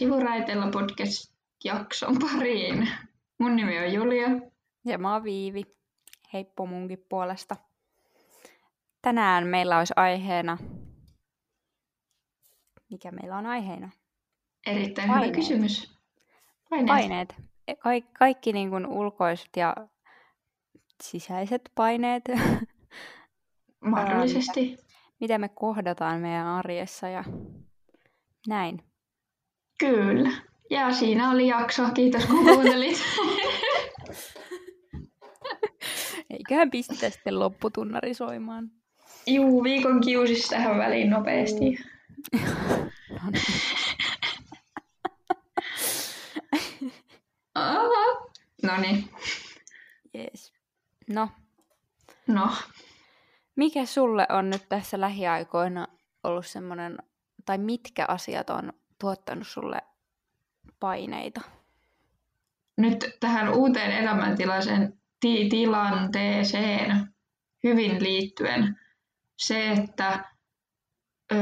Sivuraiteella podcast-jakson pariin. Mun nimi on Julia. Ja mä oon Viivi. Heippo munkin puolesta. Tänään meillä olisi aiheena... Mikä meillä on aiheena? Erittäin Paineet. hyvä kysymys. Paineet. Paineet. E, Ka- kaikki niin kuin ulkoiset ja sisäiset paineet. Mahdollisesti. Mitä me kohdataan meidän arjessa ja näin. Kyllä. Ja siinä oli jakso. Kiitos kun kuuntelit. Eiköhän pistetä sitten lopputunnari soimaan. Juu, viikon kiusis tähän väliin nopeasti. no niin. Yes. No. No. Mikä sulle on nyt tässä lähiaikoina ollut semmoinen, tai mitkä asiat on tuottanut sulle paineita? Nyt tähän uuteen elämäntilaiseen ti- tilanteeseen hyvin liittyen se, että ö,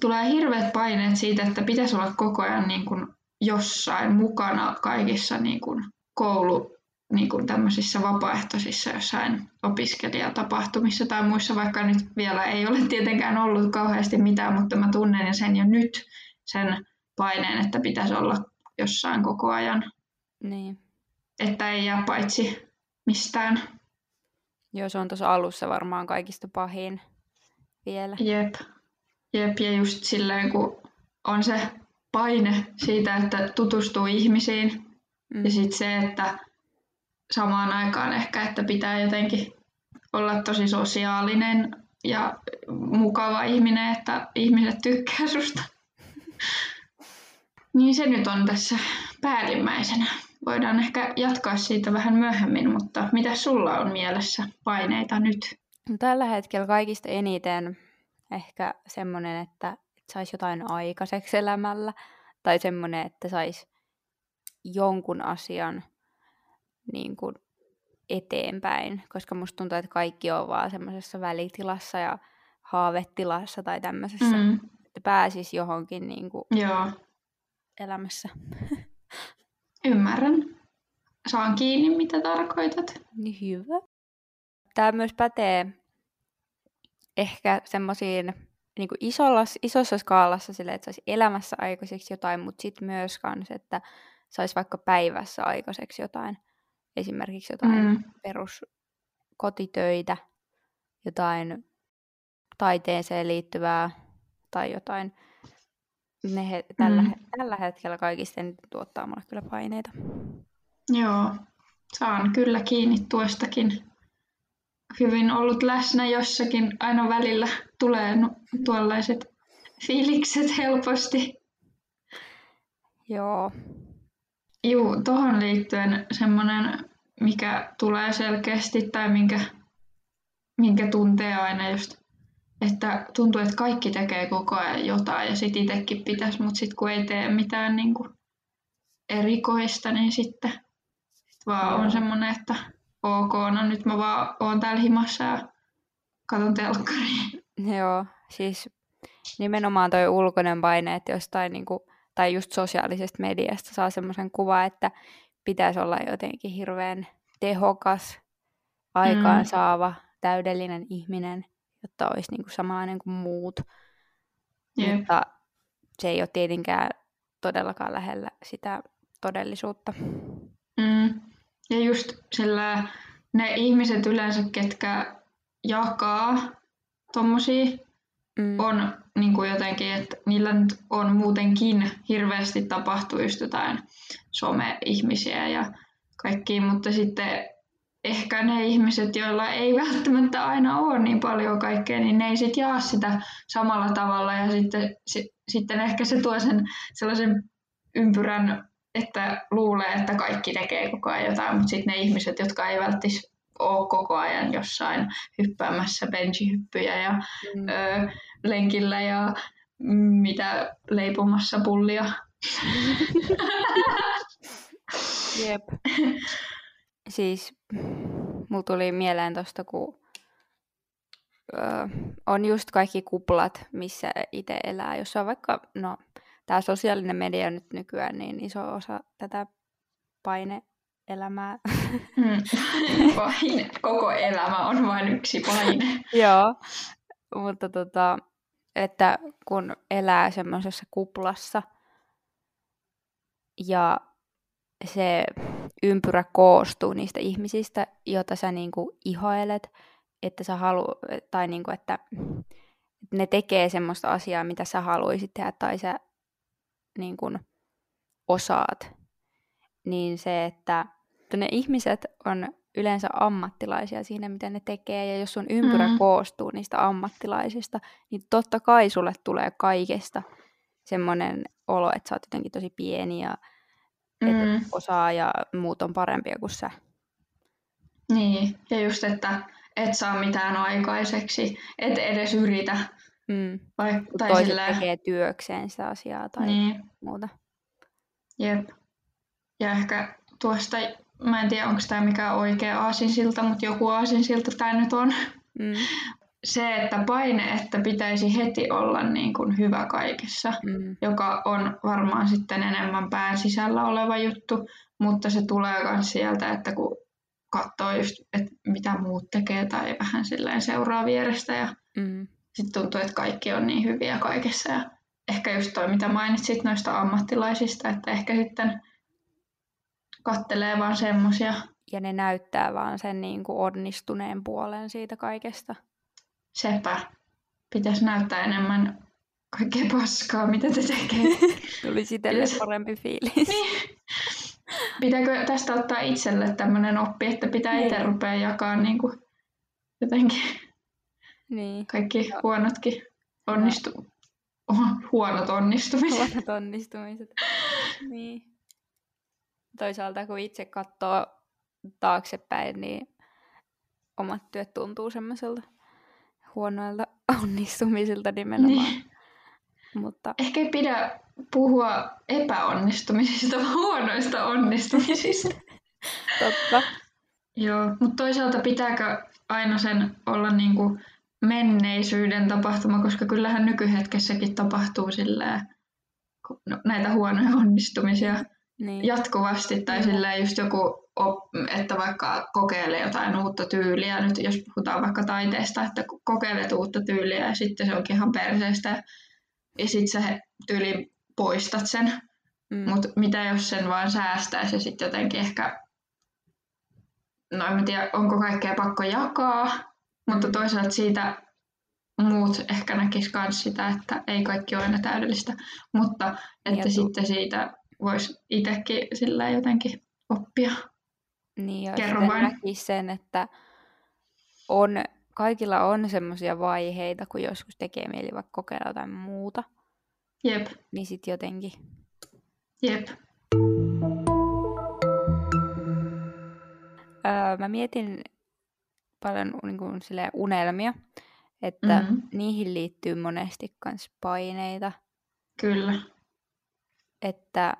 tulee hirveät paineet siitä, että pitäisi olla koko ajan niin kuin jossain mukana kaikissa niin kuin koulu, niin kuin tämmöisissä vapaaehtoisissa jossain opiskelijatapahtumissa tai muissa, vaikka nyt vielä ei ole tietenkään ollut kauheasti mitään, mutta mä tunnen sen jo nyt sen paineen, että pitäisi olla jossain koko ajan. Niin. Että ei jää paitsi mistään. Joo, se on tuossa alussa varmaan kaikista pahin vielä. Jep. Jep, ja just silleen, kun on se paine siitä, että tutustuu ihmisiin, mm. ja sitten se, että samaan aikaan ehkä, että pitää jotenkin olla tosi sosiaalinen ja mukava ihminen, että ihmiset tykkää susta. niin se nyt on tässä päällimmäisenä. Voidaan ehkä jatkaa siitä vähän myöhemmin, mutta mitä sulla on mielessä paineita nyt? No, tällä hetkellä kaikista eniten ehkä semmoinen, että, että saisi jotain aikaiseksi elämällä. Tai semmoinen, että saisi jonkun asian niin kuin eteenpäin. Koska musta tuntuu, että kaikki on vaan semmoisessa välitilassa ja haavetilassa tai tämmöisessä. Mm. Että pääsisi johonkin niin kuin Joo. Elämässä. Ymmärrän. Saan kiinni, mitä tarkoitat. Niin hyvä. Tämä myös pätee ehkä semmoisiin niin isolla, isossa skaalassa sille, että saisi elämässä aikaiseksi jotain, mutta sitten myös kans, että saisi vaikka päivässä aikaiseksi jotain. Esimerkiksi jotain mm. peruskotitöitä, jotain taiteeseen liittyvää tai jotain. Ne he, tällä, mm. tällä hetkellä kaikista tuottaa mulle kyllä paineita. Joo, saan kyllä kiinni tuostakin hyvin ollut läsnä jossakin. Aina välillä tulee tuollaiset fiilikset helposti. Joo. Juu, tuohon liittyen semmoinen, mikä tulee selkeästi tai minkä, minkä tuntee aina just, että tuntuu, että kaikki tekee koko ajan jotain ja sitten itsekin pitäisi, mutta sitten kun ei tee mitään niin kuin erikoista, niin sitten sit vaan on semmoinen, että ok, no nyt mä vaan oon täällä himassa ja katon telkkaria. Joo, siis nimenomaan toi ulkoinen paine, että jostain niinku, tai just sosiaalisesta mediasta saa semmoisen kuva, että pitäisi olla jotenkin hirveän tehokas, aikaansaava, mm. täydellinen ihminen, jotta olisi niinku samanlainen kuin muut. Yep. Mutta se ei ole tietenkään todellakaan lähellä sitä todellisuutta. Mm. Ja just sillä ne ihmiset yleensä, ketkä jakaa tommosia, mm. on niin kuin jotenkin, että niillä nyt on muutenkin hirveästi tapahtuu just jotain some-ihmisiä ja kaikki, mutta sitten ehkä ne ihmiset, joilla ei välttämättä aina ole niin paljon kaikkea, niin ne ei sitten jaa sitä samalla tavalla ja sitten, si, sitten ehkä se tuo sen sellaisen ympyrän että luulee, että kaikki tekee koko ajan jotain, mutta sitten ne ihmiset, jotka ei välttis ole koko ajan jossain hyppäämässä benchihyppyjä ja mm. ö, lenkillä ja mitä leipomassa pullia. Jep. Siis mulla tuli mieleen tosta, kun ö, on just kaikki kuplat, missä itse elää. Jos on vaikka, no tämä sosiaalinen media nyt nykyään niin iso osa tätä paineelämää. Mm. Paine. Koko elämä on vain yksi paine. Joo, mutta tota, että kun elää semmoisessa kuplassa ja se ympyrä koostuu niistä ihmisistä, joita sä niinku ihoilet, että sä halu, tai niinku, että ne tekee semmoista asiaa, mitä sä haluaisit tehdä, tai sä niinku, osaat, niin se, että ne ihmiset on yleensä ammattilaisia siinä, mitä ne tekee, ja jos sun ympyrä mm. koostuu niistä ammattilaisista, niin totta kai sulle tulee kaikesta semmoinen olo, että sä oot jotenkin tosi pieni ja mm. et osaa ja muut on parempia kuin sä. Niin, ja just, että et saa mitään aikaiseksi, et edes yritä. Mm. Vai, tai Toiset silleen... tekee työkseen sitä asiaa tai niin. muuta. Jep. Ja ehkä tuosta, mä en tiedä onko tämä mikä oikea aasinsilta, mutta joku aasinsilta tämä nyt on. Mm. Se, että paine, että pitäisi heti olla niin kuin hyvä kaikessa, mm. joka on varmaan sitten enemmän pään sisällä oleva juttu, mutta se tulee myös sieltä, että kun katsoo just, että mitä muut tekee tai vähän silleen seuraa vierestä ja mm. sitten tuntuu, että kaikki on niin hyviä kaikessa ja ehkä just toi, mitä mainitsit noista ammattilaisista, että ehkä sitten kattelee vaan semmosia. Ja ne näyttää vaan sen niin kuin onnistuneen puolen siitä kaikesta. Sepä. Pitäisi näyttää enemmän kaikkea paskaa, mitä te tekee. Tuli itselle parempi fiilis. niin. Pitääkö tästä ottaa itselle tämmöinen oppi, että pitää itse niin. rupea jakaa niin kuin jotenkin niin. kaikki no. huonotkin onnistu... No. huonot onnistumiset. Huonot onnistumiset. niin. Toisaalta kun itse katsoo taaksepäin, niin omat työt tuntuu semmoiselta huonoilta onnistumisilta nimenomaan. Niin. Mutta... Ehkä ei pidä puhua epäonnistumisista, vaan huonoista onnistumisista. Totta. Joo, mutta toisaalta pitääkö aina sen olla niin kuin menneisyyden tapahtuma, koska kyllähän nykyhetkessäkin tapahtuu silleen, no, näitä huonoja onnistumisia niin. jatkuvasti. Tai silleen just joku, että vaikka kokeilee jotain uutta tyyliä, nyt jos puhutaan vaikka taiteesta, että kokeilet uutta tyyliä ja sitten se onkin ihan perseestä ja sitten sä tyyli poistat sen. Mm. Mutta mitä jos sen vaan säästäisi ja sitten jotenkin ehkä, no en tiedä, onko kaikkea pakko jakaa, mutta toisaalta siitä muut ehkä näkis myös sitä, että ei kaikki ole aina täydellistä, mutta että ja sitten siitä voisi itsekin sillä jotenkin oppia. Niin, ja Kerro vain. sen, että on, kaikilla on semmoisia vaiheita, kun joskus tekee mieli vaikka kokeilla jotain muuta. Jep. Niin sitten jotenkin. Jep. Öö, mä mietin paljon niin kuin, unelmia, että mm-hmm. niihin liittyy monesti myös paineita. Kyllä että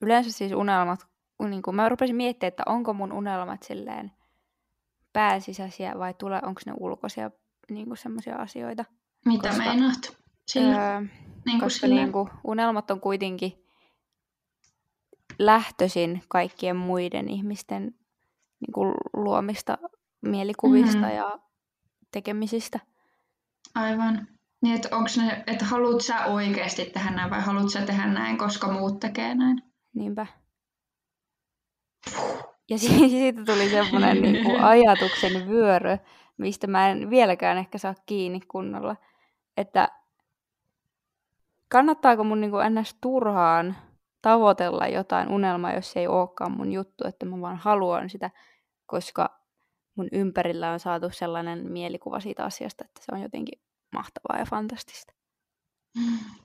yleensä siis unelmat, niin kun mä rupesin miettimään, että onko mun unelmat silleen pääsisäisiä vai tule, onko ne ulkoisia niin semmoisia asioita. Mitä koska, meinaat sillä? Öö, niin koska sillä... niin kuin, unelmat on kuitenkin lähtöisin kaikkien muiden ihmisten niin kuin, luomista mielikuvista mm-hmm. ja tekemisistä. Aivan. Niin, että onko ne, että haluat sä oikeasti tehdä näin vai haluat sä tehdä näin, koska muut tekee näin? Niinpä. Ja siitä tuli semmoinen niin kuin ajatuksen vyörö, mistä mä en vieläkään ehkä saa kiinni kunnolla. Että kannattaako mun niin kuin ns. turhaan tavoitella jotain unelmaa, jos se ei olekaan mun juttu, että mä vaan haluan sitä, koska mun ympärillä on saatu sellainen mielikuva siitä asiasta, että se on jotenkin mahtavaa ja fantastista.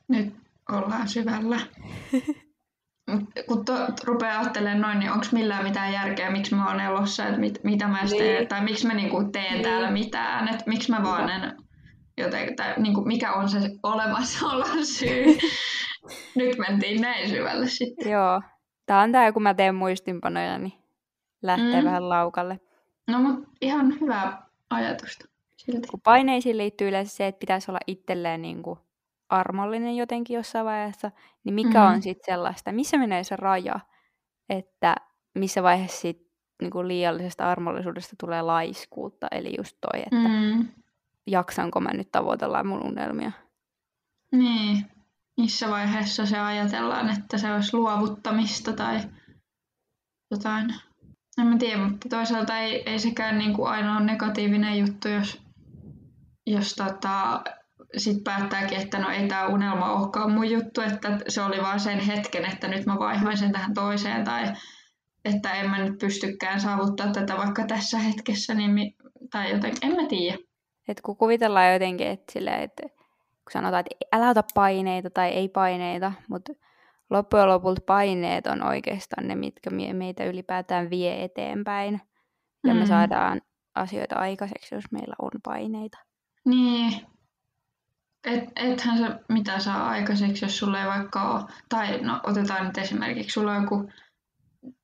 Nyt ollaan syvällä. kun to, rupeaa ajattelemaan noin, niin onko millään mitään järkeä, miksi mä oon elossa, että mit, mitä mä niin. teen, tai miksi mä niinku teen niin. täällä mitään, että miksi mä vaan en, joten, tai niinku, mikä on se olemassaolon syy. Nyt mentiin näin syvälle sitten. Joo. Tää on tää, kun mä teen muistinpanoja, niin lähtee mm. vähän laukalle. No mut ihan hyvä ajatusta. Silti. Kun paineisiin liittyy yleensä se, että pitäisi olla itselleen niin kuin armollinen jotenkin jossain vaiheessa, niin mikä mm. on sitten sellaista, missä menee se raja, että missä vaiheessa sit niinku liiallisesta armollisuudesta tulee laiskuutta, eli just toi, että mm. jaksanko mä nyt tavoitella mun unelmia. Niin, missä vaiheessa se ajatellaan, että se olisi luovuttamista tai jotain. En mä tiedä, mutta toisaalta ei, ei sekään niin kuin aina ole negatiivinen juttu, jos, jos tota, sit päättääkin, että no ei tämä unelma olekaan mun juttu, että se oli vaan sen hetken, että nyt mä vaihoin sen tähän toiseen tai että en mä nyt pystykään saavuttaa tätä vaikka tässä hetkessä, niin mi- tai jotenkin, en mä tiedä. Et kun kuvitellaan jotenkin, että, silleen, että kun sanotaan, että älä ota paineita tai ei paineita, mutta loppujen lopulta paineet on oikeastaan ne, mitkä meitä ylipäätään vie eteenpäin. Ja mm. me saadaan asioita aikaiseksi, jos meillä on paineita. Niin. Et, ethän se mitä saa aikaiseksi, jos sulla ei vaikka ole, tai no otetaan nyt esimerkiksi, sulla on joku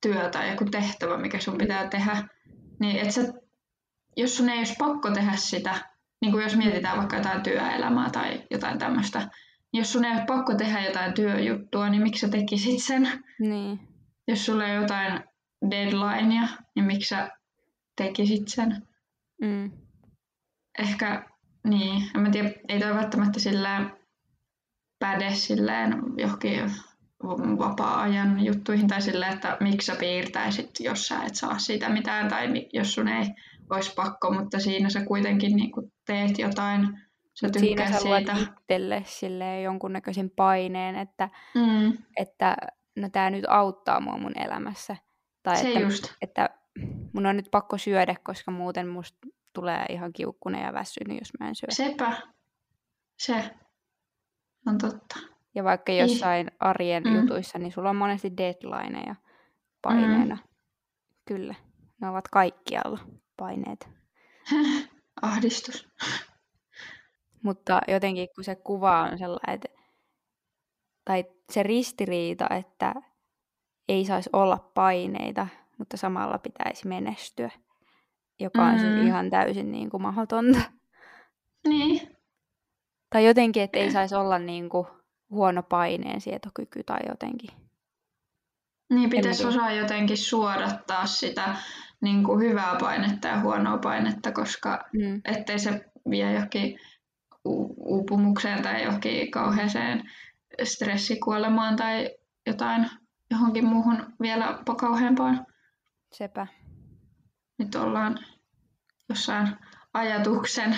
työ tai joku tehtävä, mikä sun pitää tehdä, niin et sä, jos sun ei olisi pakko tehdä sitä, niin kuin jos mietitään vaikka jotain työelämää tai jotain tämmöistä, niin jos sun ei ole pakko tehdä jotain työjuttua, niin miksi sä tekisit sen? Niin. Jos sulla ei ole jotain deadlinea, niin miksi sä tekisit sen? Mm. Ehkä, niin, en mä tiedä, ei toi välttämättä silleen päde silleen johonkin vapaa-ajan juttuihin tai sille, että miksi sä piirtäisit, jos sä et saa siitä mitään tai jos sun ei olisi pakko, mutta siinä sä kuitenkin niin teet jotain, sä Siinä sä siitä. itselle silleen jonkunnäköisen paineen, että, mm. että no tämä nyt auttaa mua mun elämässä. Tai Se että, just. että mun on nyt pakko syödä, koska muuten musta tulee ihan kiukkunen ja väsynyt, jos mä en syö. Sepä. Se on totta. Ja vaikka jossain arjen mm. jutuissa, niin sulla on monesti deadlineja paineena. Mm. Kyllä, ne ovat kaikkialla paineet. Ahdistus. Mutta jotenkin kun se kuva on sellainen, että, tai se ristiriita, että ei saisi olla paineita, mutta samalla pitäisi menestyä, joka on siis mm. ihan täysin niin kuin mahdotonta. Niin. Tai jotenkin, että ei saisi olla niin kuin huono paineensietokyky tai jotenkin. Niin, pitäisi osaa jotenkin suodattaa sitä niin kuin hyvää painetta ja huonoa painetta, koska mm. ettei se vie johonkin uupumukseen tai johonkin kauheeseen stressikuolemaan tai jotain johonkin muuhun vielä kauheampaan. Sepä. Nyt ollaan jossain ajatuksen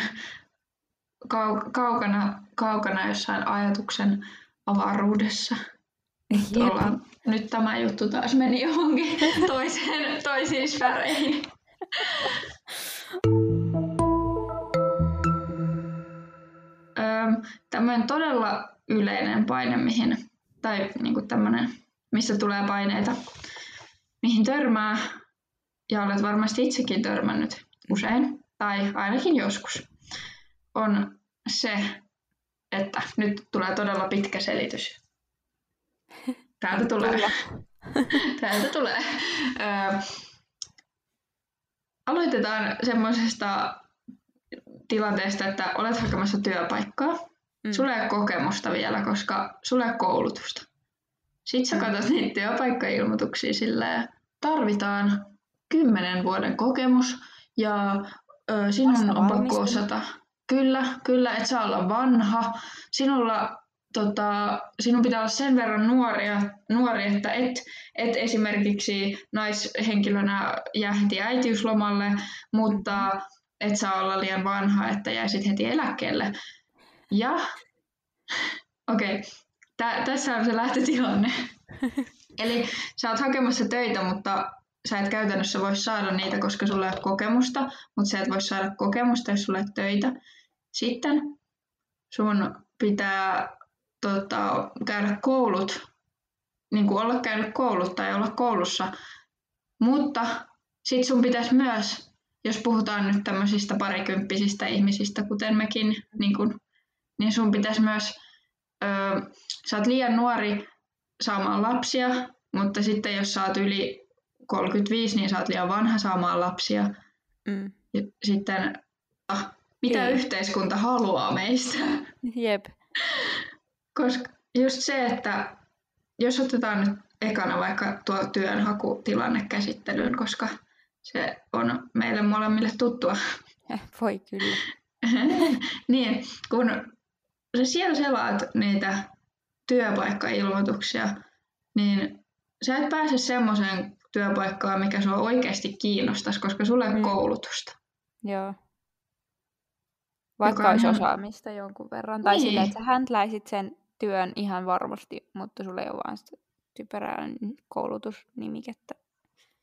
kaukana, kaukana jossain ajatuksen avaruudessa. Nyt, ollaan, nyt tämä juttu taas meni johonkin toiseen, toisiin sfäreihin. tämmöinen todella yleinen paine, mihin, tai niin kuin tämmöinen, missä tulee paineita, mihin törmää, ja olet varmasti itsekin törmännyt usein, tai ainakin joskus, on se, että nyt tulee todella pitkä selitys. Täältä tulee. Täältä tulee. Ö, aloitetaan semmoisesta tilanteesta, että olet hakemassa työpaikkaa. Mm. Sulla ei ole kokemusta vielä, koska sulla ei ole koulutusta. Sitten sä mm. katsot niitä työpaikkailmoituksia sillä tarvitaan kymmenen vuoden kokemus ja ö, sinun on pakko osata. Kyllä, kyllä, et saa olla vanha. Sinulla tota, sinun pitää olla sen verran nuoria, nuori, että et, et esimerkiksi naishenkilönä jää heti äitiyslomalle, mutta et saa olla liian vanha, että jäisit heti eläkkeelle. Ja, okei, okay. tässä on se lähtötilanne. Eli sä oot hakemassa töitä, mutta sä et käytännössä voi saada niitä, koska sulla ei ole kokemusta, mutta sä et voi saada kokemusta, jos sulla ei ole töitä. Sitten sun pitää tota, käydä koulut, niin kuin olla käynyt koulut tai olla koulussa. Mutta sit sun pitäisi myös, jos puhutaan nyt tämmöisistä parikymppisistä ihmisistä, kuten mekin, niin, kun, niin sun pitäisi myös, ö, sä oot liian nuori saamaan lapsia, mutta sitten jos sä oot yli 35, niin sä oot liian vanha saamaan lapsia. Mm. Ja sitten, ah, mitä Ei. yhteiskunta haluaa meistä? Jep. Koska just se, että jos otetaan nyt ekana vaikka tuo työnhakutilanne käsittelyyn, koska se on meille molemmille tuttua. Voi kyllä. niin, kun sä siellä selaat niitä työpaikkailmoituksia, niin sä et pääse semmoiseen työpaikkaan, mikä sua oikeasti kiinnostaisi, koska sulla ei mm. koulutusta. Joo. Vaikka Joka olisi osaamista jonkun verran. Tai niin. sille, että sä häntläisit sen työn ihan varmasti, mutta sulla ei ole vaan sitä typerää koulutusnimikettä.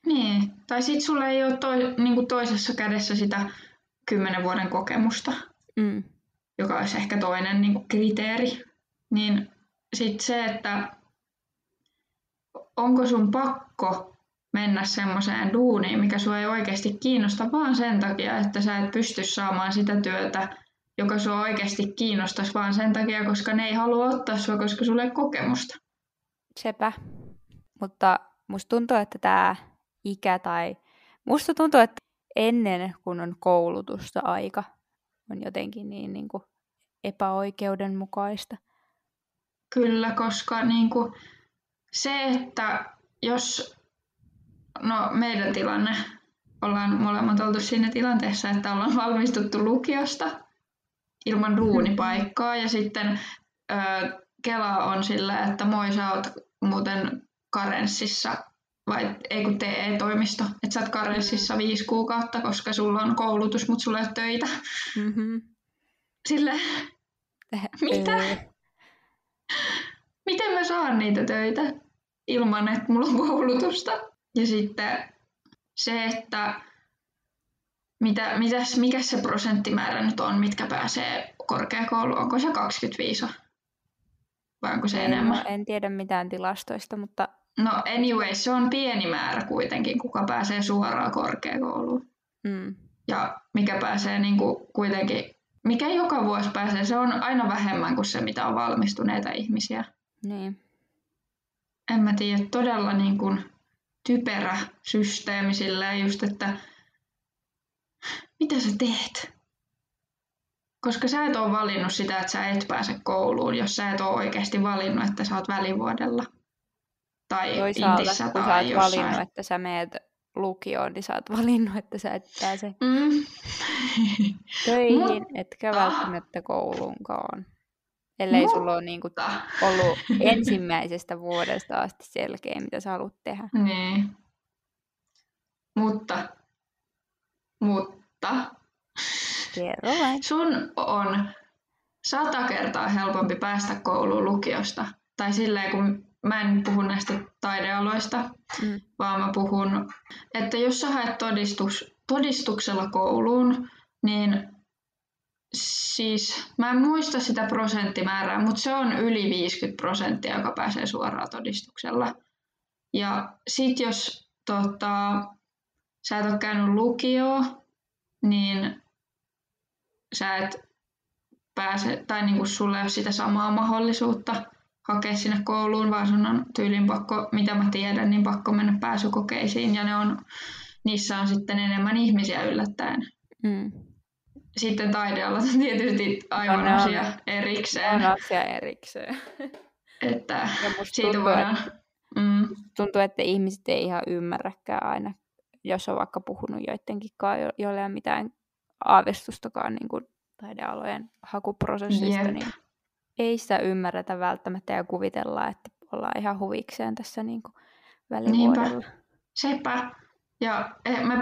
Niin, tai sitten sulla ei ole toi, niin toisessa kädessä sitä kymmenen vuoden kokemusta, mm. joka olisi ehkä toinen niin kuin kriteeri. Niin sitten se, että onko sun pakko mennä semmoiseen duuniin, mikä sua ei oikeasti kiinnosta, vaan sen takia, että sä et pysty saamaan sitä työtä, joka sua oikeasti kiinnostaisi, vaan sen takia, koska ne ei halua ottaa sua, koska sulle ei kokemusta. Sepä. Mutta musta tuntuu, että tämä ikä tai... Musta tuntuu, että ennen kun on koulutusta aika, on jotenkin niin, niin kuin epäoikeudenmukaista. Kyllä, koska niin kuin se, että jos no meidän tilanne, ollaan molemmat oltu siinä tilanteessa, että ollaan valmistuttu lukiosta ilman duunipaikkaa ja sitten ö, Kela on sillä, että moi sä oot muuten karenssissa vai ei kun TE-toimisto, että sä oot karenssissa viisi kuukautta, koska sulla on koulutus, mutta sulla ei ole töitä. Mm-hmm. Sille, mitä? Miten mä saan niitä töitä ilman, että mulla on koulutusta? Ja sitten se, että mitä, mitäs, mikä se prosenttimäärä nyt on, mitkä pääsee korkeakouluun, onko se 25 vai onko se en, enemmän? En tiedä mitään tilastoista, mutta... No anyway, se on pieni määrä kuitenkin, kuka pääsee suoraan korkeakouluun. Mm. Ja mikä pääsee niin kuin kuitenkin, mikä joka vuosi pääsee, se on aina vähemmän kuin se, mitä on valmistuneita ihmisiä. Niin. En mä tiedä, todella niin kuin typerä systeemi silleen just, että mitä sä teet? Koska sä et ole valinnut sitä, että sä et pääse kouluun, jos sä et ole oikeasti valinnut, että sä oot välivuodella. Tai Toisaalta, Intissä kun tai sä oot jossain. valinnut, että sä meet lukioon, niin sä oot valinnut, että sä et pääse mm. töihin, etkä välttämättä kouluunkaan. Ellei Mutta... sulla ole niinku ollut ensimmäisestä vuodesta asti selkeä, mitä sä haluat tehdä. Niin. Mutta, mutta Kerro vain. sun on sata kertaa helpompi päästä kouluun lukiosta. Tai silleen, kun mä en puhu näistä taidealoista, mm. vaan mä puhun, että jos sä haet todistus, todistuksella kouluun, niin siis mä en muista sitä prosenttimäärää, mutta se on yli 50 prosenttia, joka pääsee suoraan todistuksella. Ja sit jos tota, sä et ole käynyt lukioa, niin sä et pääse, tai niin kuin sulle ei ole sitä samaa mahdollisuutta hakea sinne kouluun, vaan sun on tyylin pakko, mitä mä tiedän, niin pakko mennä pääsykokeisiin ja ne on, niissä on sitten enemmän ihmisiä yllättäen. Mm. Sitten taidealat on tietysti aivan no, asia on, erikseen. On asia erikseen. Että siitä tuntuu, voidaan... Että, mm. tuntuu, että ihmiset ei ihan ymmärräkään aina, jos on vaikka puhunut joidenkin kanssa, joille ei ole mitään aavistustakaan niin kuin taidealojen hakuprosessista, yep. niin ei sitä ymmärretä välttämättä ja kuvitella, että ollaan ihan huvikseen tässä niin kuin välivuodella. Niinpä. Sepä. Ja eh, me,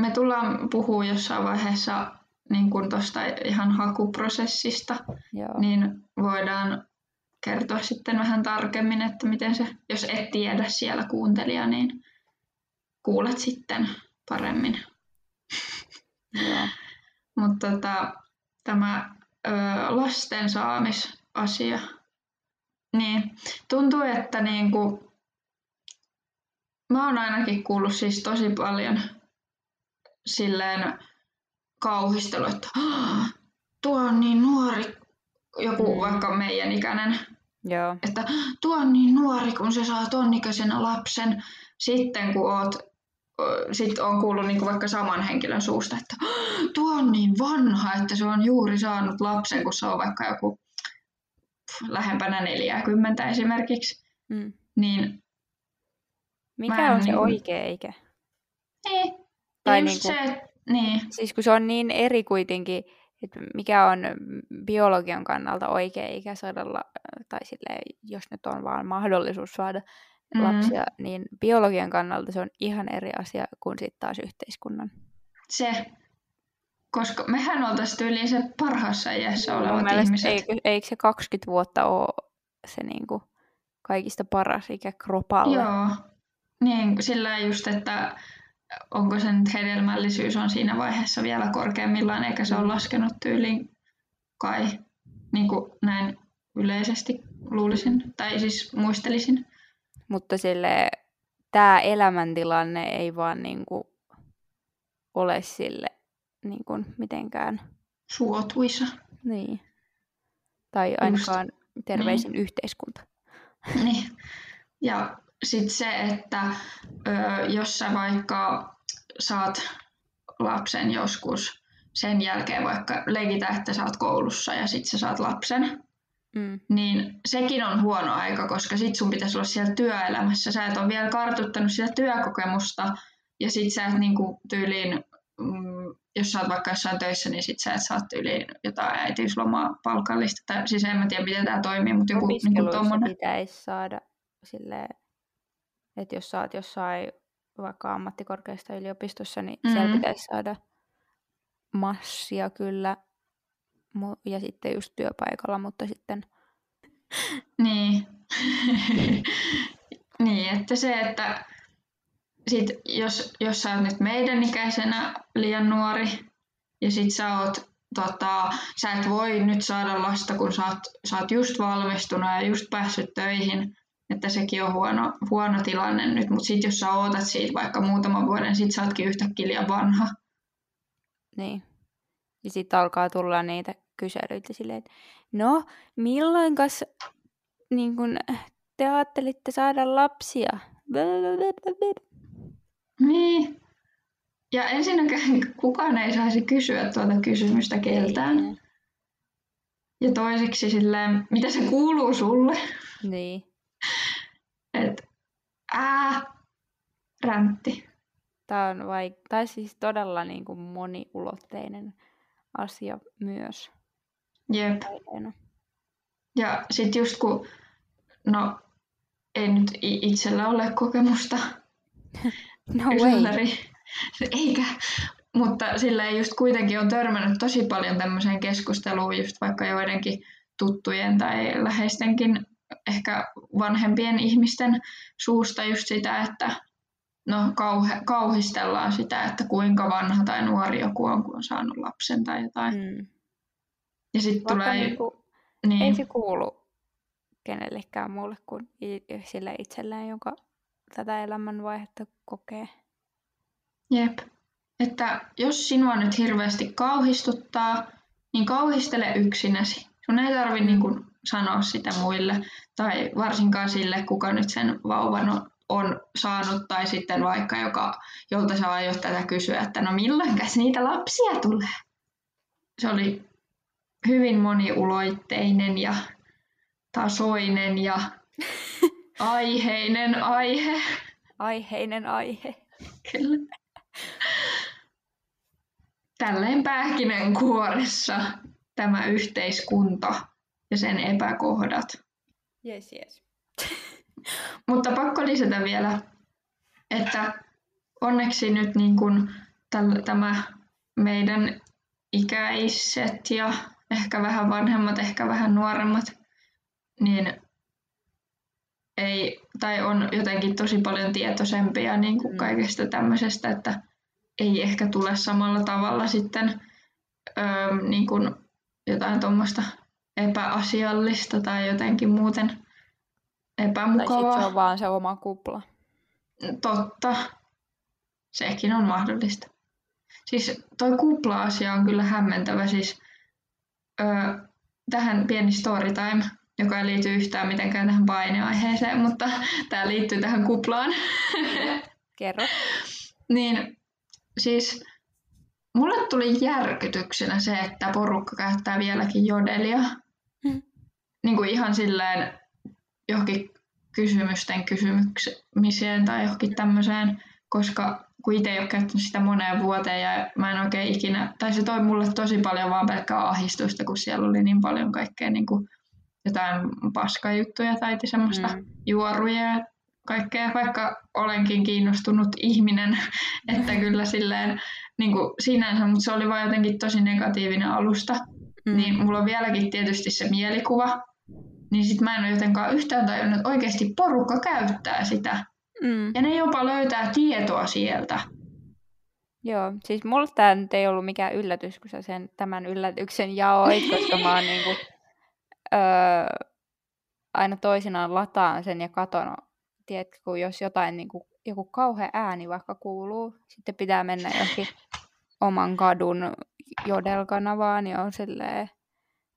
me tullaan puhua jossain vaiheessa niin kuin tuosta ihan hakuprosessista, Joo. niin voidaan kertoa sitten vähän tarkemmin, että miten se, jos et tiedä siellä kuuntelija, niin kuulet sitten paremmin. Mutta tota, tämä ö, lasten saamisasia, niin tuntuu, että niinku, mä oon ainakin kuullut siis tosi paljon silleen kauhistelu, että tuo on niin nuori, joku mm. vaikka meidän ikäinen, Joo. että tuo on niin nuori, kun se saa ton lapsen. Sitten kun oot sitten on kuullut niin kuin vaikka saman henkilön suusta, että tuo on niin vanha, että se on juuri saanut lapsen, kun se on vaikka joku lähempänä 40 esimerkiksi, Mm. niin Mikä on se niinku- oikea ikä? ei. Tai just niinku- se, että- niin, Siis kun se on niin eri kuitenkin, että mikä on biologian kannalta oikea ikä saada, tai silleen, jos nyt on vaan mahdollisuus saada Mm. lapsia, niin biologian kannalta se on ihan eri asia kuin sitten taas yhteiskunnan. se, koska mehän oltaisiin tyyliin se parhaassa iässä olevat mielestä ihmiset. Eikö, eikö se 20 vuotta ole se niinku kaikista paras ikä kropalle? Joo, niin sillä just, että onko se nyt hedelmällisyys on siinä vaiheessa vielä korkeimmillaan, eikä se ole laskenut tyyliin kai, niin kuin näin yleisesti luulisin, tai siis muistelisin. Mutta sille tämä elämäntilanne ei vaan niinku ole sille niinku mitenkään Suotuisa. Niin. Tai ainakaan terveisin yhteiskunta. Niin. Ja sitten se, että ö, jos sä vaikka saat lapsen joskus sen jälkeen vaikka leikitä, että sä oot koulussa ja sitten sä saat lapsen, Mm. niin sekin on huono aika, koska sit sun pitäisi olla siellä työelämässä. Sä et ole vielä kartuttanut sitä työkokemusta ja sit sä et niinku tyyliin, mm, jos sä oot vaikka jossain töissä, niin sit sä et saa tyyliin jotain äitiyslomaa palkallista. Tai, siis en mä tiedä, miten tämä toimii, mutta joku niinku tommonen. pitäisi saada silleen, että jos oot jossain vaikka ammattikorkeassa tai yliopistossa, niin mm. siellä pitäisi saada massia kyllä ja sitten just työpaikalla, mutta sitten Niin. niin, että se, että sit jos, jos sä oot nyt meidän ikäisenä liian nuori ja sit sä oot tota, sä et voi nyt saada lasta, kun sä oot, sä oot just valmistunut ja just päässyt töihin, että sekin on huono, huono tilanne nyt, mutta sitten jos sä ootat siitä vaikka muutaman vuoden, sit sä ootkin yhtäkkiä liian vanha. niin. Ja sitten alkaa tulla niitä kyselyitä silleen, että no, milloinkas niin kun, te ajattelitte saada lapsia? Niin. Ja ensinnäkään kukaan ei saisi kysyä tuota kysymystä keltään. Ja toiseksi silleen, mitä se kuuluu sulle? Niin. Ää, räntti. Tämä on vaik- tai siis todella niin kuin moniulotteinen asia myös. Jep. Aiheena. Ja sit just kun, no ei nyt itsellä ole kokemusta No way. eikä, mutta sillä ei just kuitenkin on törmännyt tosi paljon tämmöiseen keskusteluun just vaikka joidenkin tuttujen tai läheistenkin ehkä vanhempien ihmisten suusta just sitä, että no kauhe, kauhistellaan sitä, että kuinka vanha tai nuori joku on, kun on saanut lapsen tai jotain. Mm. Ja sitten tulee, niinku, niin, ei se kuulu kenellekään muulle kuin sille itselleen, joka tätä elämänvaihetta kokee. Jep. Että jos sinua nyt hirveästi kauhistuttaa, niin kauhistele yksinäsi. Sun ei tarvi Mm. niin kuin sanoa sitä muille, tai varsinkaan sille, kuka nyt sen vauvan on, on saanut, tai sitten vaikka joka, jolta sä aiot tätä kysyä, että no milloinkäs niitä lapsia tulee? Se oli hyvin moniuloitteinen ja tasoinen ja aiheinen aihe. Aiheinen aihe. Kyllä. Tälleen pähkinänkuoressa tämä yhteiskunta ja sen epäkohdat. Yes, yes. Mutta pakko lisätä vielä, että onneksi nyt niin kuin täl, tämä meidän ikäiset ja ehkä vähän vanhemmat, ehkä vähän nuoremmat, niin ei, tai on jotenkin tosi paljon tietoisempia niin kuin Mm. kaikesta tämmöisestä, että ei ehkä tule samalla tavalla sitten öö, niin kuin jotain tuommoista epäasiallista tai jotenkin muuten Tai sitten epämukavaa. se on vaan se oma kupla. Totta. Sekin on mahdollista. Siis toi kupla-asia on kyllä hämmentävä. Siis, öö, tähän pieni story time, joka ei liity yhtään mitenkään tähän paineaiheeseen, mutta tämä liittyy tähän kuplaan. Kerro. niin siis mulle tuli järkytyksenä se, että porukka käyttää vieläkin jodelia. Niin kuin ihan silleen johonkin kysymysten kysymykseen tai johonkin tämmöiseen, koska kun itse ei ole käyttänyt sitä moneen vuoteen ja mä en oikein ikinä, tai se toi mulle tosi paljon vaan pelkkää ahdistusta, kun siellä oli niin paljon kaikkea niin kuin jotain paskajuttuja tai semmoista mm. juoruja ja kaikkea, vaikka olenkin kiinnostunut ihminen, että kyllä silleen niin kuin sinänsä, mutta se oli vain jotenkin tosi negatiivinen alusta. Mm. Niin mulla on vieläkin tietysti se mielikuva, niin sit mä en ole jotenkaan yhtään tajunnut, että oikeasti porukka käyttää sitä. Mm. Ja ne jopa löytää tietoa sieltä. Joo, siis mulla tämä nyt ei ollut mikään yllätys, kun sä sen, tämän yllätyksen jaoit, koska mä oon niinku, öö, aina toisinaan lataan sen ja katon, tiedätkö, kun jos jotain, niinku, joku kauhea ääni vaikka kuuluu, sitten pitää mennä johonkin oman kadun jodelkanavaan ja on silleen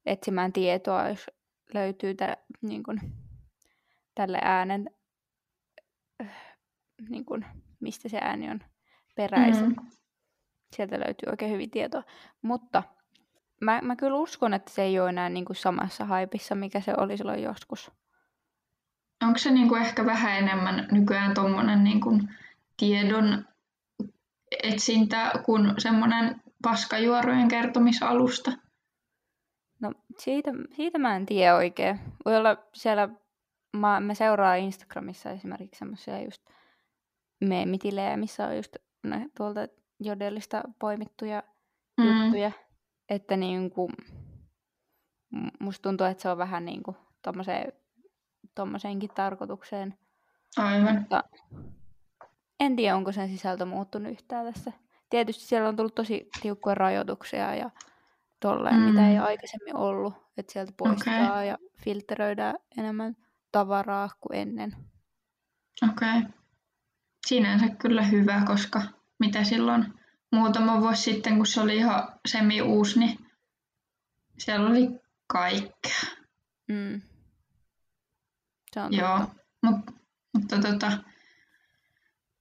etsimään tietoa, jos löytyy tä, niin kuin, tälle äänen, niin kuin, mistä se ääni on peräisin. Mm. Sieltä löytyy oikein hyvin tietoa. Mutta mä, mä kyllä uskon, että se ei ole enää niin kuin samassa haipissa, mikä se oli silloin joskus. Onko se niin kuin ehkä vähän enemmän nykyään tuommoinen niin kuin tiedon etsintä kuin semmoinen paskajuorojen kertomisalusta? No siitä, siitä mä en tiedä oikein. Voi olla siellä, mä, mä seuraan Instagramissa esimerkiksi semmoisia just meemitilejä, missä on just ne, tuolta jodellista poimittuja mm. juttuja. Että niin kuin, musta tuntuu, että se on vähän niin kuin tommoseen, tommoseenkin tarkoitukseen. Aivan. Mutta en tiedä, onko sen sisältö muuttunut yhtään tässä. Tietysti siellä on tullut tosi tiukkoja rajoituksia ja tolleen, mm. mitä ei aikaisemmin ollut. Että sieltä poistaa okay. ja filteröidään enemmän tavaraa kuin ennen. Okei. Okay. Sinänsä kyllä hyvä, koska mitä silloin muutama vuosi sitten, kun se oli ihan semi-uusi, niin siellä oli kaikkea. Mm. Se on Joo, Mut, mutta tota,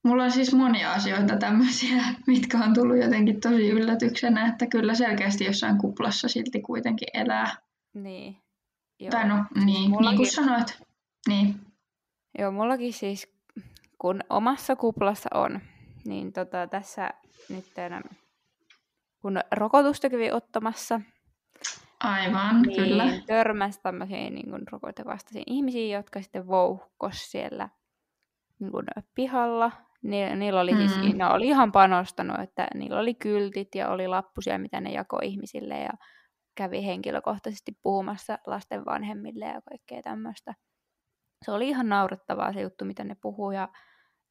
Mulla on siis monia asioita tämmöisiä, mitkä on tullut jotenkin tosi yllätyksenä, että kyllä selkeästi jossain kuplassa silti kuitenkin elää. Niin. Joo. Tai no, siis niin, mullakin... niin kuin sanoit. Niin. Joo, mullakin siis, kun omassa kuplassa on, niin tota, tässä nyt kun rokotusta kävi ottamassa, Aivan, niin kyllä. törmäsi tämmöisiin niin kuin rokotevastaisiin ihmisiin, jotka sitten vouhkos siellä niin kuin pihalla ni, niillä oli siis, mm. ne oli ihan panostanut, että niillä oli kyltit ja oli lappusia, mitä ne jakoi ihmisille ja kävi henkilökohtaisesti puhumassa lasten vanhemmille ja kaikkea tämmöistä. Se oli ihan naurettavaa se juttu, mitä ne puhuu ja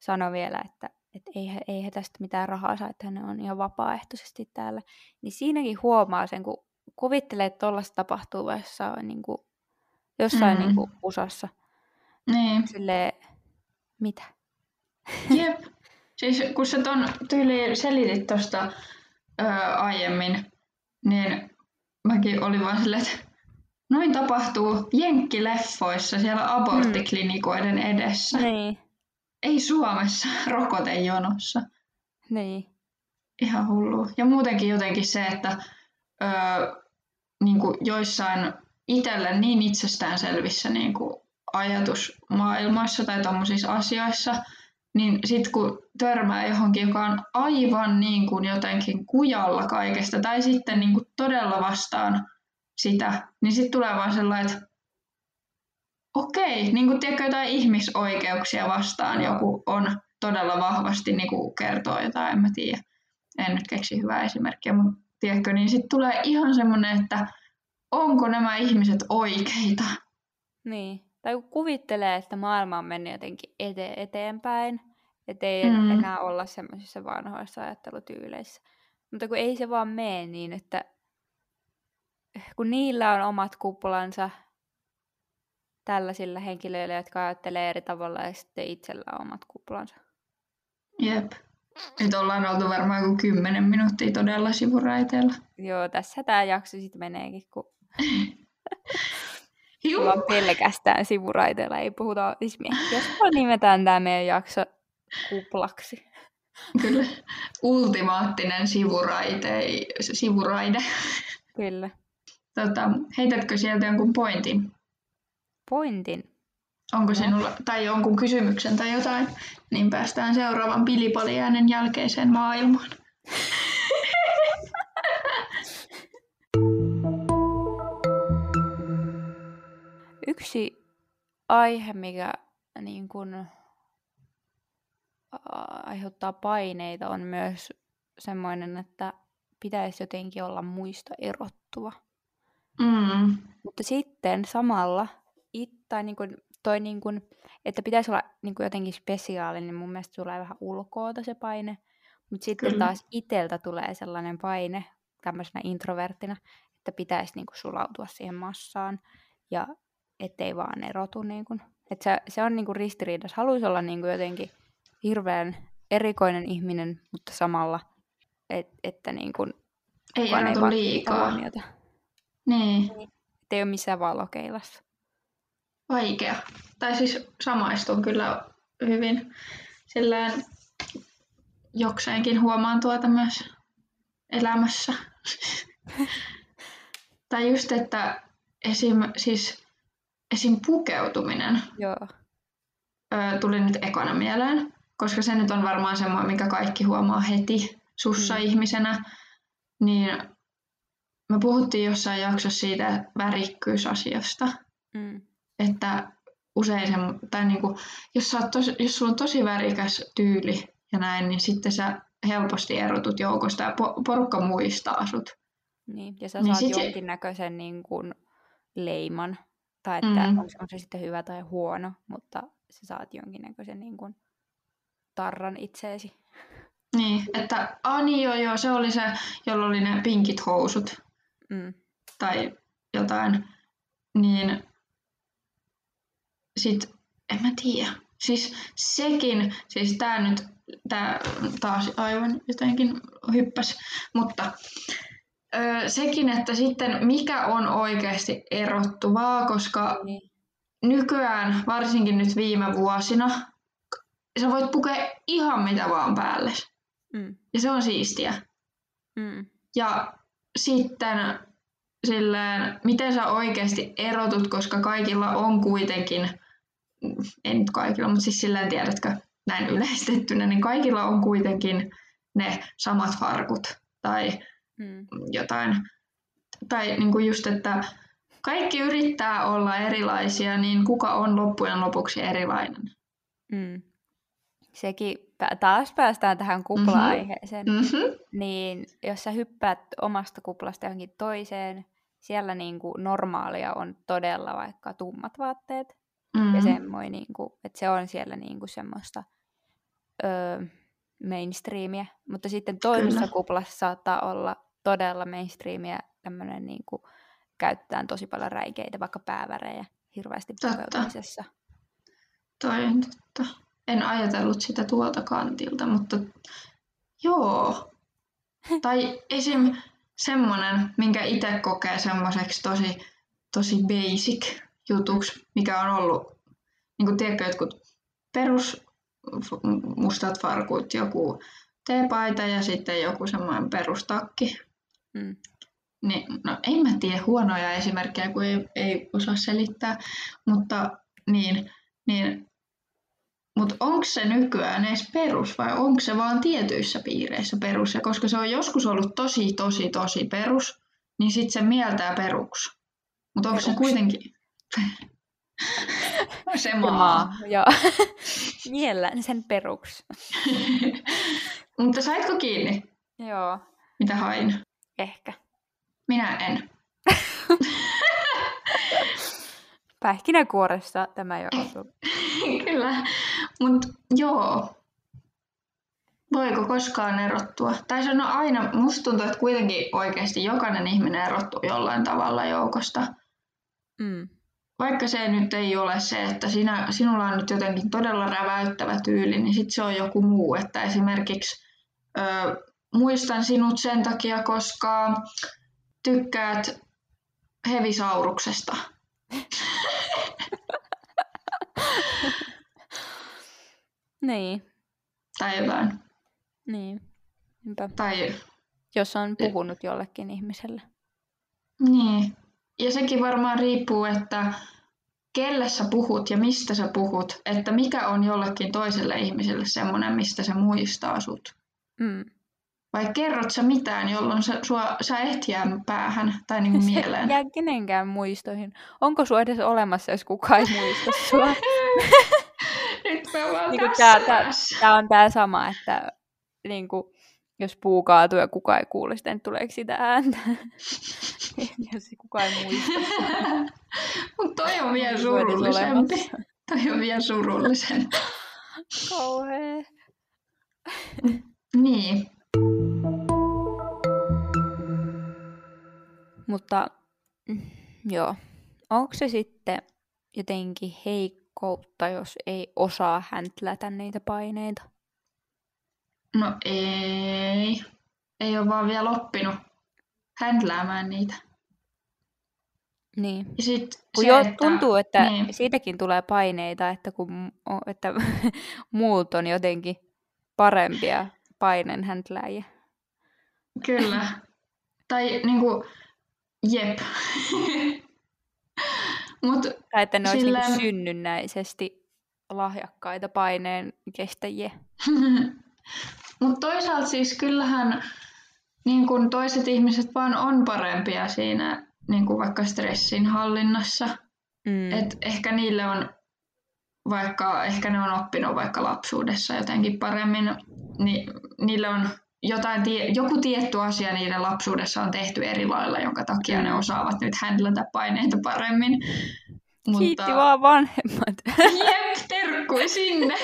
sanoi vielä, että, että ei, ei he tästä mitään rahaa saa, että ne on ihan vapaaehtoisesti täällä. Niin siinäkin huomaa sen, kun kuvittelee, että tuollaista tapahtuu jossain, niin kuin, jossain mm. niin kuin USAssa. Niin. Silleen, mitä? Jep. Siis kun sä ton tyyli selitit tuosta aiemmin, niin mäkin olin vaan silleen, että noin tapahtuu jenkkileffoissa siellä aborttiklinikoiden edessä. Niin. Ei Suomessa rokotejonossa. Niin. Ihan hullu. Ja muutenkin jotenkin se, että öö, niin kuin joissain itselle niin itsestäänselvissä niin kuin ajatusmaailmoissa tai tuommoisissa asioissa – niin sitten kun törmää johonkin, joka on aivan niin kuin jotenkin kujalla kaikesta, tai sitten niin kuin todella vastaan sitä, niin sitten tulee vaan sellainen, että okei, niin kuin tiedätkö, jotain ihmisoikeuksia vastaan joku on todella vahvasti niin kuin kertoo jotain, en mä tiedä. En nyt keksi hyvää esimerkkiä, mutta tiedätkö, niin sitten tulee ihan semmoinen, että onko nämä ihmiset oikeita. Niin tai kun kuvittelee, että maailma on mennyt jotenkin ete- eteenpäin, että ei mm. enää olla semmoisissa vanhoissa ajattelutyyleissä. Mutta kun ei se vaan mene niin, että kun niillä on omat kuplansa tällaisilla henkilöillä, jotka ajattelee eri tavalla ja sitten itsellä on omat kuplansa. Jep. Nyt ollaan oltu varmaan kuin kymmenen minuuttia todella sivuraiteella. Joo, tässä tämä jakso sitten meneekin, kun Sulla on pelkästään sivuraiteella, ei puhuta, siis jos nimetään tämä meidän jakso kuplaksi. Kyllä, ultimaattinen sivuraite, sivuraide. Kyllä. Tota, heitätkö sieltä jonkun pointin? pointin. Onko sinulla, tai jonkun kysymyksen tai jotain, niin päästään seuraavan pilipaliäänen jälkeiseen maailmaan. Yksi aihe, mikä niin kun, aiheuttaa paineita, on myös semmoinen, että pitäisi jotenkin olla muista erottuva. Mm. Mutta sitten samalla, it, tai niin kuin, toi niin kuin, että pitäisi olla niin kuin jotenkin spesiaalinen, niin mun mielestä tulee vähän ulkoota se paine. Mutta sitten Kyllä. taas iteltä tulee sellainen paine tämmöisenä introverttina, että pitäisi niin kuin sulautua siihen massaan ja ettei vaan erotu. Niin kuin. Että se, se on niin kuin ristiriidassa. Haluaisi olla niin kuin jotenkin hirveän erikoinen ihminen, mutta samalla, et, että niin kuin, ei erotu ei liikaa. Huomiota. Niin. Että ei ole missään valokeilassa. Vaikea. Tai siis samaistun kyllä hyvin. Sillään jokseenkin huomaan tuota myös elämässä. tai just, että esim, siis, esim pukeutuminen Joo. Ö, tuli nyt ekana mieleen, koska se nyt on varmaan semmoinen, mikä kaikki huomaa heti sussa mm. ihmisenä. Niin me puhuttiin jossain jaksossa siitä värikkyysasiasta, mm. että usein se, tai niinku, jos, sä tosi, jos sulla on tosi värikäs tyyli ja näin, niin sitten sä helposti erotut joukosta ja porukka muistaa sut. Niin, ja sä niin saat jonkinnäköisen niin kuin, leiman, tai että mm. on, on se sitten hyvä tai huono, mutta sä saat jonkinnäköisen niin kuin, tarran itseesi. Niin, että ah niin joo, joo, se oli se, jolla oli ne pinkit housut mm. tai jotain, niin sit, en mä tiedä. Siis sekin, siis tää nyt, tää taas aivan jotenkin hyppäs, mutta öö, sekin, että sitten mikä on oikeasti erottuvaa, koska niin. nykyään, varsinkin nyt viime vuosina, sä voit pukea ihan mitä vaan päälle. Mm. Ja se on siistiä. Mm. Ja sitten silleen, miten sä oikeasti erotut, koska kaikilla on kuitenkin, en nyt kaikilla, mutta siis silleen tiedätkö, näin yleistettynä, niin kaikilla on kuitenkin ne samat farkut tai mm. jotain. Tai niin kuin just, että kaikki yrittää olla erilaisia, niin kuka on loppujen lopuksi erilainen? Mm sekin taas päästään tähän kupla-aiheeseen, mm-hmm. niin jos sä hyppäät omasta kuplasta johonkin toiseen, siellä niin kuin normaalia on todella vaikka tummat vaatteet mm-hmm. ja semmoinen, niin kuin, että se on siellä niin kuin semmoista öö, mainstreamia, mutta sitten toisessa Kyllä. kuplassa saattaa olla todella mainstreamia tämmöinen niin kuin, käytetään tosi paljon räikeitä, vaikka päävärejä hirveästi pukeutumisessa. Toi on totta en ajatellut sitä tuolta kantilta, mutta joo. Tai esim. semmonen, minkä itse kokee semmoiseksi tosi, tosi basic jutuksi, mikä on ollut, niin kuin tiedätkö, jotkut perus mustat farkut, joku teepaita ja sitten joku semmoinen perustakki. Mm. Niin, no en mä tiedä huonoja esimerkkejä, kun ei, ei osaa selittää, mutta niin, niin mutta onko se nykyään edes perus vai onko se vaan tietyissä piireissä perus? Ja koska se on joskus ollut tosi, tosi, tosi perus, niin sitten se mieltää peruksi. Mutta onko se kuitenkin... se maa. maa joo. Sen peruksi. Mutta saitko kiinni? Joo. Mitä hain? Ehkä. Minä en. Pähkinäkuoressa tämä jo osuu. Kyllä, mutta joo. Voiko koskaan erottua? Tai se on aina, musta tuntuu, että kuitenkin oikeasti jokainen ihminen erottuu jollain tavalla joukosta. Mm. Vaikka se nyt ei ole se, että sinä, sinulla on nyt jotenkin todella räväyttävä tyyli, niin sitten se on joku muu. Että esimerkiksi ö, muistan sinut sen takia, koska tykkäät hevisauruksesta. niin. Tai jotain. Niin. Niinpä. Tai... Jos on puhunut jollekin ihmiselle. Niin. Ja sekin varmaan riippuu, että kelle sä puhut ja mistä sä puhut, että mikä on jollekin toiselle ihmiselle semmoinen, mistä se muistaa sut. Mm. Vai kerrot sä mitään, jolloin sä, sua, sä et jää päähän tai niin mieleen? Se jää kenenkään muistoihin. Onko sua edes olemassa, jos kukaan ei muista sua? Nyt me ollaan niin tässä tää, tää, tää on tää sama, että niin kuin, jos puu kaatuu ja kukaan ei kuule sitä, niin tuleeko sitä ääntä? jos kukaan ei muista. Mutta toi on vielä edes surullisempi. Toi on vielä surullisempi. Kauhea. Niin. Mutta mm, joo, onko se sitten jotenkin heikkoutta, jos ei osaa häntlätä niitä paineita? No ei. Ei ole vaan vielä oppinut händläämään niitä. Niin. Ja sit Kun se, jo että, tuntuu, että Niin, siitäkin tulee paineita, että, kun, että muut on jotenkin parempia painen häntläjiä. kyllä. Tai niinku, jep. Mut Tai että ne olisi Sillä- niinku synnynnäisesti lahjakkaita paineen kestäjiä. Mut toisaalta siis kyllähän niin kun toiset ihmiset vaan on parempia siinä niin kun vaikka stressin hallinnassa. Mm. Et ehkä niille on, vaikka ehkä ne on oppinut vaikka lapsuudessa jotenkin paremmin, niin niille on jotain, joku tietty asia niiden lapsuudessa on tehty eri lailla, jonka takia ne Mm. osaavat nyt handlata paineita paremmin. Kiitti vaan vanhemmat. Jep, terkkui sinne.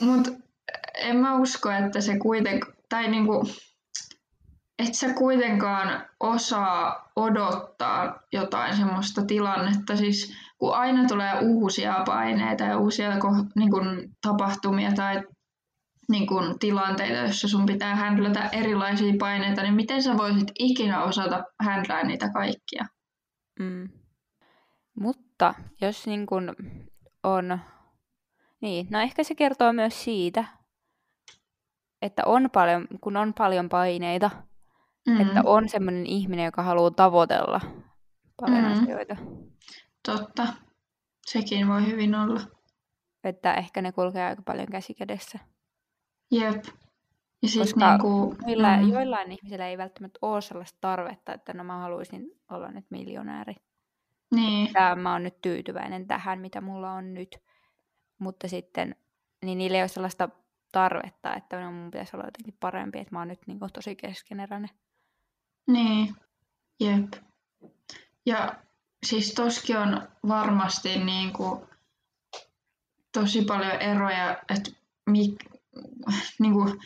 Mut en mä usko, että se kuitenkaan, tai niinku, et sä kuitenkaan osaa odottaa jotain semmoista tilannetta, siis kun aina tulee uusia paineita ja uusia niin kun, tapahtumia tai niin kun, tilanteita, joissa sun pitää händlätä erilaisia paineita, niin miten sä voisit ikinä osata händlää niitä kaikkia? Mm. Mutta jos niin kun on... Niin, no ehkä se kertoo myös siitä, että on paljon, kun on paljon paineita, Mm, että on semmoinen ihminen, joka haluaa tavoitella paljon Mm. asioita. Totta. Sekin voi hyvin olla. Että ehkä ne kulkee aika paljon käsi kädessä. Jep. Ja sit Koska niinku, Joilla, mm, joillain ihmisillä ei välttämättä ole sellaista tarvetta, että no mä haluaisin olla nyt miljonääri. niin, Tää, mä oon nyt tyytyväinen tähän, mitä mulla on nyt. Mutta sitten, niin niillä ei ole sellaista tarvetta, että no, mun pitäisi olla jotenkin parempi, että mä oon nyt niin kuin, tosi keskeneräinen. niin, jep. Ja siis toskin on varmasti niinku tosi paljon eroja, että mik, niinku,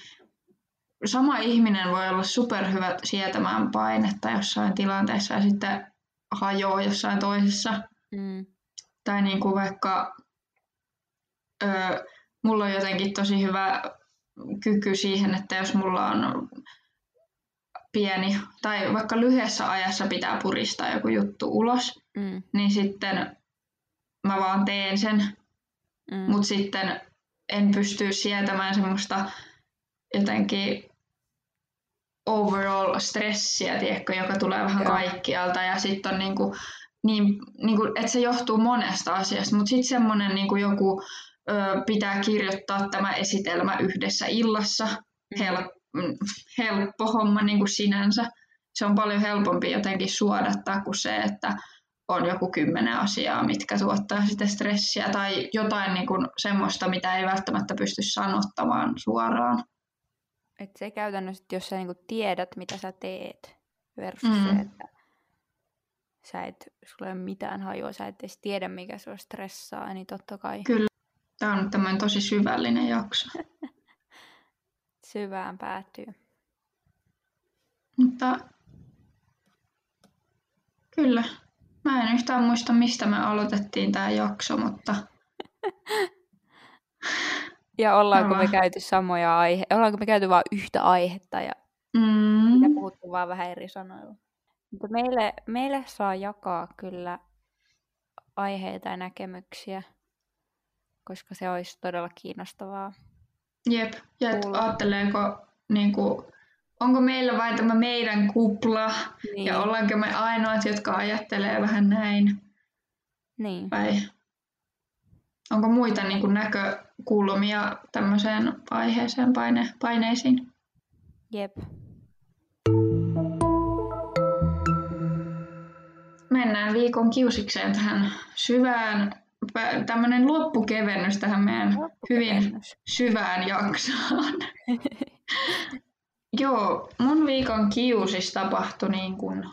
sama ihminen voi olla superhyvä sietämään painetta jossain tilanteessa ja sitten hajoaa jossain toisessa. Mm. Tai niin kuin vaikka ö, mulla on jotenkin tosi hyvä kyky siihen, että jos mulla on pieni tai vaikka lyhyessä ajassa pitää puristaa joku juttu ulos, Mm. niin sitten mä vaan teen sen, Mm. mutta sitten en pysty sietämään semmoista jotenkin overall stressiä, tiedätkö, joka tulee vähän Joo. kaikkialta ja sitten on niinku, niin, niinku, että se johtuu monesta asiasta, mutta sitten semmoinen niinku joku ö, pitää kirjoittaa tämä esitelmä yhdessä illassa, hel, mm, helppo homma niinku sinänsä. Se on paljon helpompi jotenkin suodattaa kuin se, että on joku kymmenen asiaa, mitkä tuottaa sitä stressiä tai jotain niin kuin semmoista, mitä ei välttämättä pysty sanottamaan suoraan. Et se käytännössä, että jos sä niinku tiedät, mitä sä teet, versus Mm. se, että sä et, sulla ei ole mitään hajua, sä et edes tiedä, mikä sua stressaa, niin totta kai Kyllä. Tämä on tämmöinen tosi syvällinen jakso. syvään päätyy. Mutta kyllä. Mä en yhtään muista, mistä me aloitettiin tämä jakso, mutta Ja ollaanko me käyty samoja aihe, ollaanko me käyty vain yhtä aihetta ja mm, ja puhuttu vaan vähän eri sanoilla. Mutta meille, meille saa jakaa kyllä aiheita ja näkemyksiä, koska se olisi todella kiinnostavaa. jep. Ja ajatteleeko niin kuin, onko meillä vain tämä meidän kupla niin. ja ollaanko me ainoat, jotka ajattelee vähän näin. Niin. Vai onko muita niin kuin näkökulmia tämmöiseen aiheeseen, paine, paineisiin? Jep. Mennään viikon kiusikseen tähän syvään, tämmöinen loppukevennys tähän meidän hyvin syvään jaksoon. Joo, mun viikon kiusis tapahtui niin kuin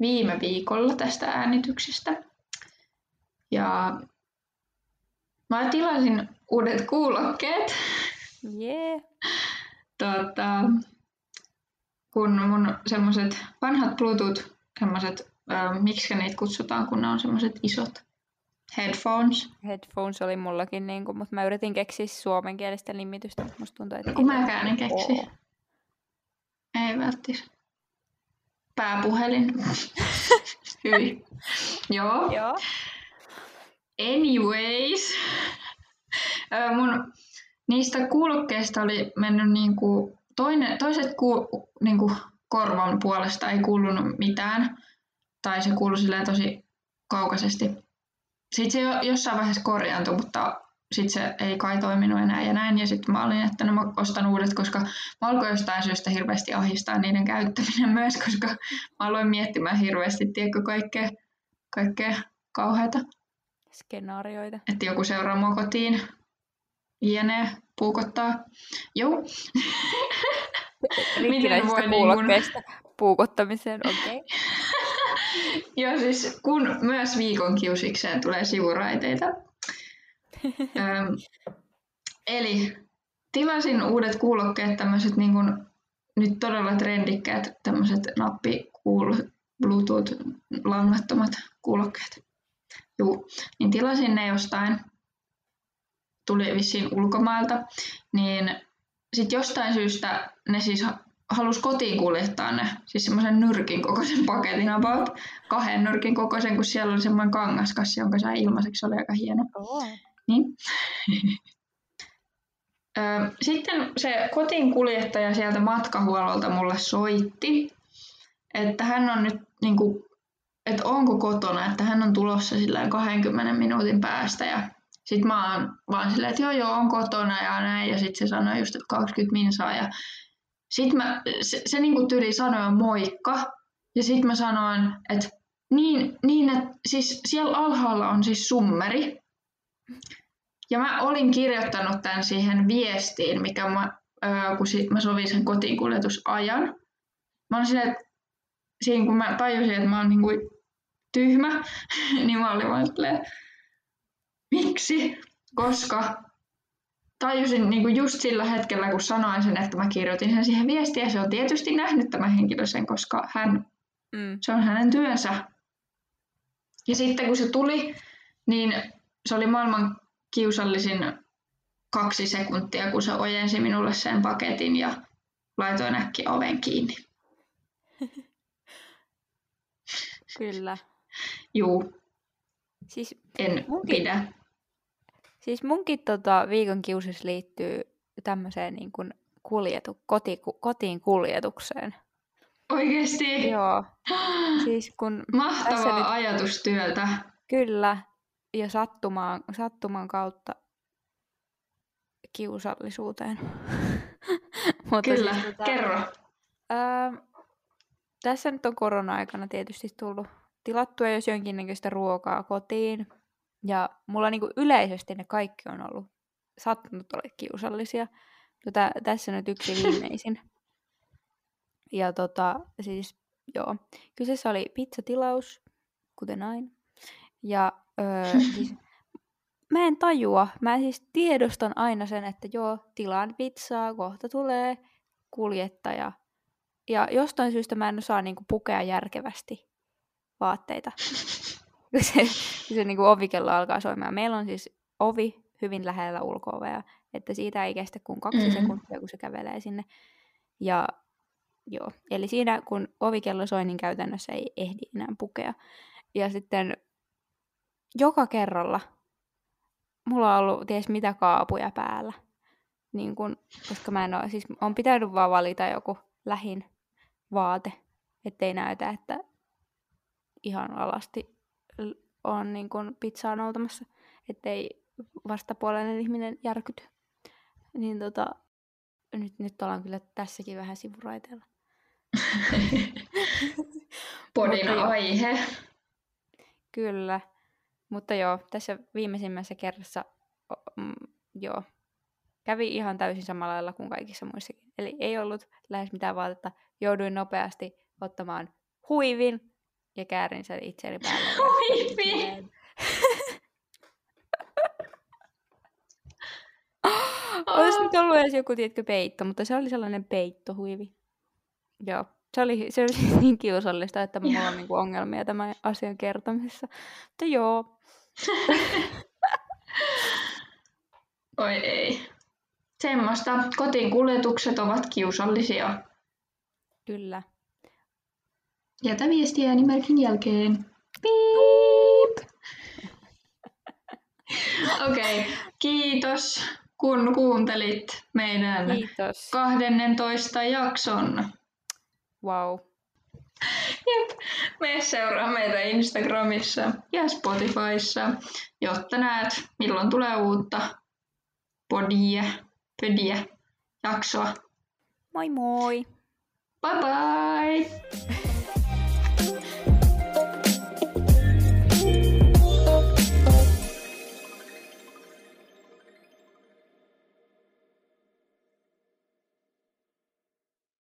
viime viikolla tästä äänityksestä. Ja mä tilasin uudet kuulokkeet. Yeah. Tota, kun mun semmoset vanhat Bluetooth, semmoset, äh, miksi niitä kutsutaan, kun ne on semmoset isot headphones. Headphones oli mullakin, niin kuin, mutta mä yritin keksiä suomenkielistä nimitystä, mutta musta tuntuu, että... Kun mäkään en keksi. Oo. Ei välttis. Pääpuhelin. Hyi. Joo. Joo. Anyways. mun niistä kuulokkeista oli mennyt niinku toinen, toiset ku, niinku korvan puolesta ei kuulunut mitään. Tai se kuului silleen tosi kaukaisesti. Sitten se jo, jossain vaiheessa korjaantui, mutta sitten se ei kai toiminut enää ja näin. Ja sitten mä olin, että no mä ostan uudet, koska mä alkoin jostain syystä hirveästi ahistaa niiden käyttäminen myös, koska mä aloin miettimään hirveästi, tiedätkö, kaikkea, kaikkea kauheata. Skenaarioita. Että joku seuraa mua kotiin, jne, puukottaa. Joo. Miten voi niin kun... puukottamiseen, okei. Okay. Joo, siis kun myös viikon kiusikseen tulee sivuraiteita, eli tilasin uudet kuulokkeet, tämmöiset niin kuin, nyt todella trendikkäät tämmöiset nappi Bluetooth-langattomat kuulokkeet. Juu, niin tilasin ne jostain, tuli vissiin ulkomailta, niin sitten jostain syystä ne siis halusi kotiin kuljettaa ne, siis semmoisen nyrkin kokoisen paketin about, kahden nyrkin kokoisen, kun siellä oli semmoinen kangaskassi, jonka sai ilmaiseksi, se oli aika hieno. Oh. Niin. Sitten se kotiin kuljettaja sieltä matkahuollolta mulle soitti, että hän on nyt, niin kuin, että onko kotona, että hän on tulossa sillä 20 minuutin päästä. Ja sitten mä oon vaan silleen, että joo joo, on kotona ja näin. Ja sitten se sanoi just, että 20 minsaa. Ja sitten mä, se, se niin kuin tyli sanoi moikka. Ja sitten mä sanoin, että niin, niin että siis siellä alhaalla on siis summeri ja mä olin kirjoittanut tämän siihen viestiin, mikä mä, kun sit mä sovin sen kotiinkuljetusajan. Mä olin silleen, että siinä kun mä tajusin, että mä oon niin kuin tyhmä, niin mä olin vaan silleen, miksi? Koska tajusin niin kuin just sillä hetkellä, kun sanoin sen, että mä kirjoitin sen siihen viestiin, ja se on tietysti nähnyt tämä henkilö sen, koska hän, mm. se on hänen työnsä. Ja sitten kun se tuli, niin se oli maailman kiusallisin kaksi sekuntia, kun se ojensi minulle sen paketin ja laitoin äkkiä oven kiinni. Kyllä. Juu. Siis en munkin, pidä. Siis munkin tota, viikon kiusis liittyy tämmöiseen niin kuin kuljetu, koti, kotiin kuljetukseen. Oikeesti? Joo. Siis kun Mahtavaa nyt... ajatustyötä. Kyllä ja sattumaan, sattuman kautta kiusallisuuteen. Mutta Kyllä, siis, tota, kerro. Ää, tässä nyt on korona-aikana tietysti tullut tilattua jos jonkinnäköistä ruokaa kotiin. Ja mulla niinku yleisesti ne kaikki on ollut sattunut olla kiusallisia. Tota, tässä nyt yksi viimeisin. Ja tota, siis joo. Kyseessä oli pizzatilaus, kuten aina. Ja öö, siis, mä en tajua. Mä siis tiedostan aina sen, että joo, tilaan pizzaa, kohta tulee kuljettaja. Ja jostain syystä mä en osaa niinku pukea järkevästi vaatteita. se, se niinku ovikello alkaa soimaan. Meillä on siis ovi hyvin lähellä ulko että siitä ei kestä kuin kaksi mm-hmm. sekuntia, kun se kävelee sinne. Ja joo, eli siinä kun ovikello soi, niin käytännössä ei ehdi enää pukea. Ja sitten joka kerralla mulla on ollut ties mitä kaapuja päällä. Niin kun, koska mä en ole, siis on pitänyt vaan valita joku lähin vaate, ettei näytä, että ihan alasti on niin kuin pizzaa noutamassa, ettei vastapuolinen ihminen järkyty. Niin tota, nyt, nyt ollaan kyllä tässäkin vähän sivuraiteella. Podin aihe. Kyllä. Mutta joo, tässä viimeisimmässä kerrassa mm, joo, kävi ihan täysin samalla lailla kuin kaikissa muissakin. Eli ei ollut lähes mitään vaatetta. Jouduin nopeasti ottamaan huivin ja käärin sen itseäni päälle. Huivi! Olisi nyt ollut edes joku, tietkö, peitto, mutta se oli sellainen peittohuivi. Joo, se oli, se oli niin kiusallista, että mulla on niinku ongelmia tämän asian kertomisessa. Mutta joo. Oi ei. Semmoista. Kotiin kuljetukset ovat kiusallisia. Kyllä. Jätä viestiä äänimerkin jälkeen. Piip! Okei, okay. kiitos kun kuuntelit meidän Kiitos. 12 jakson. Wow. Jep. Me seuraa meitä Instagramissa ja Spotifyssa, jotta näet, milloin tulee uutta podia, pödiä, jaksoa. Moi moi! Bye bye!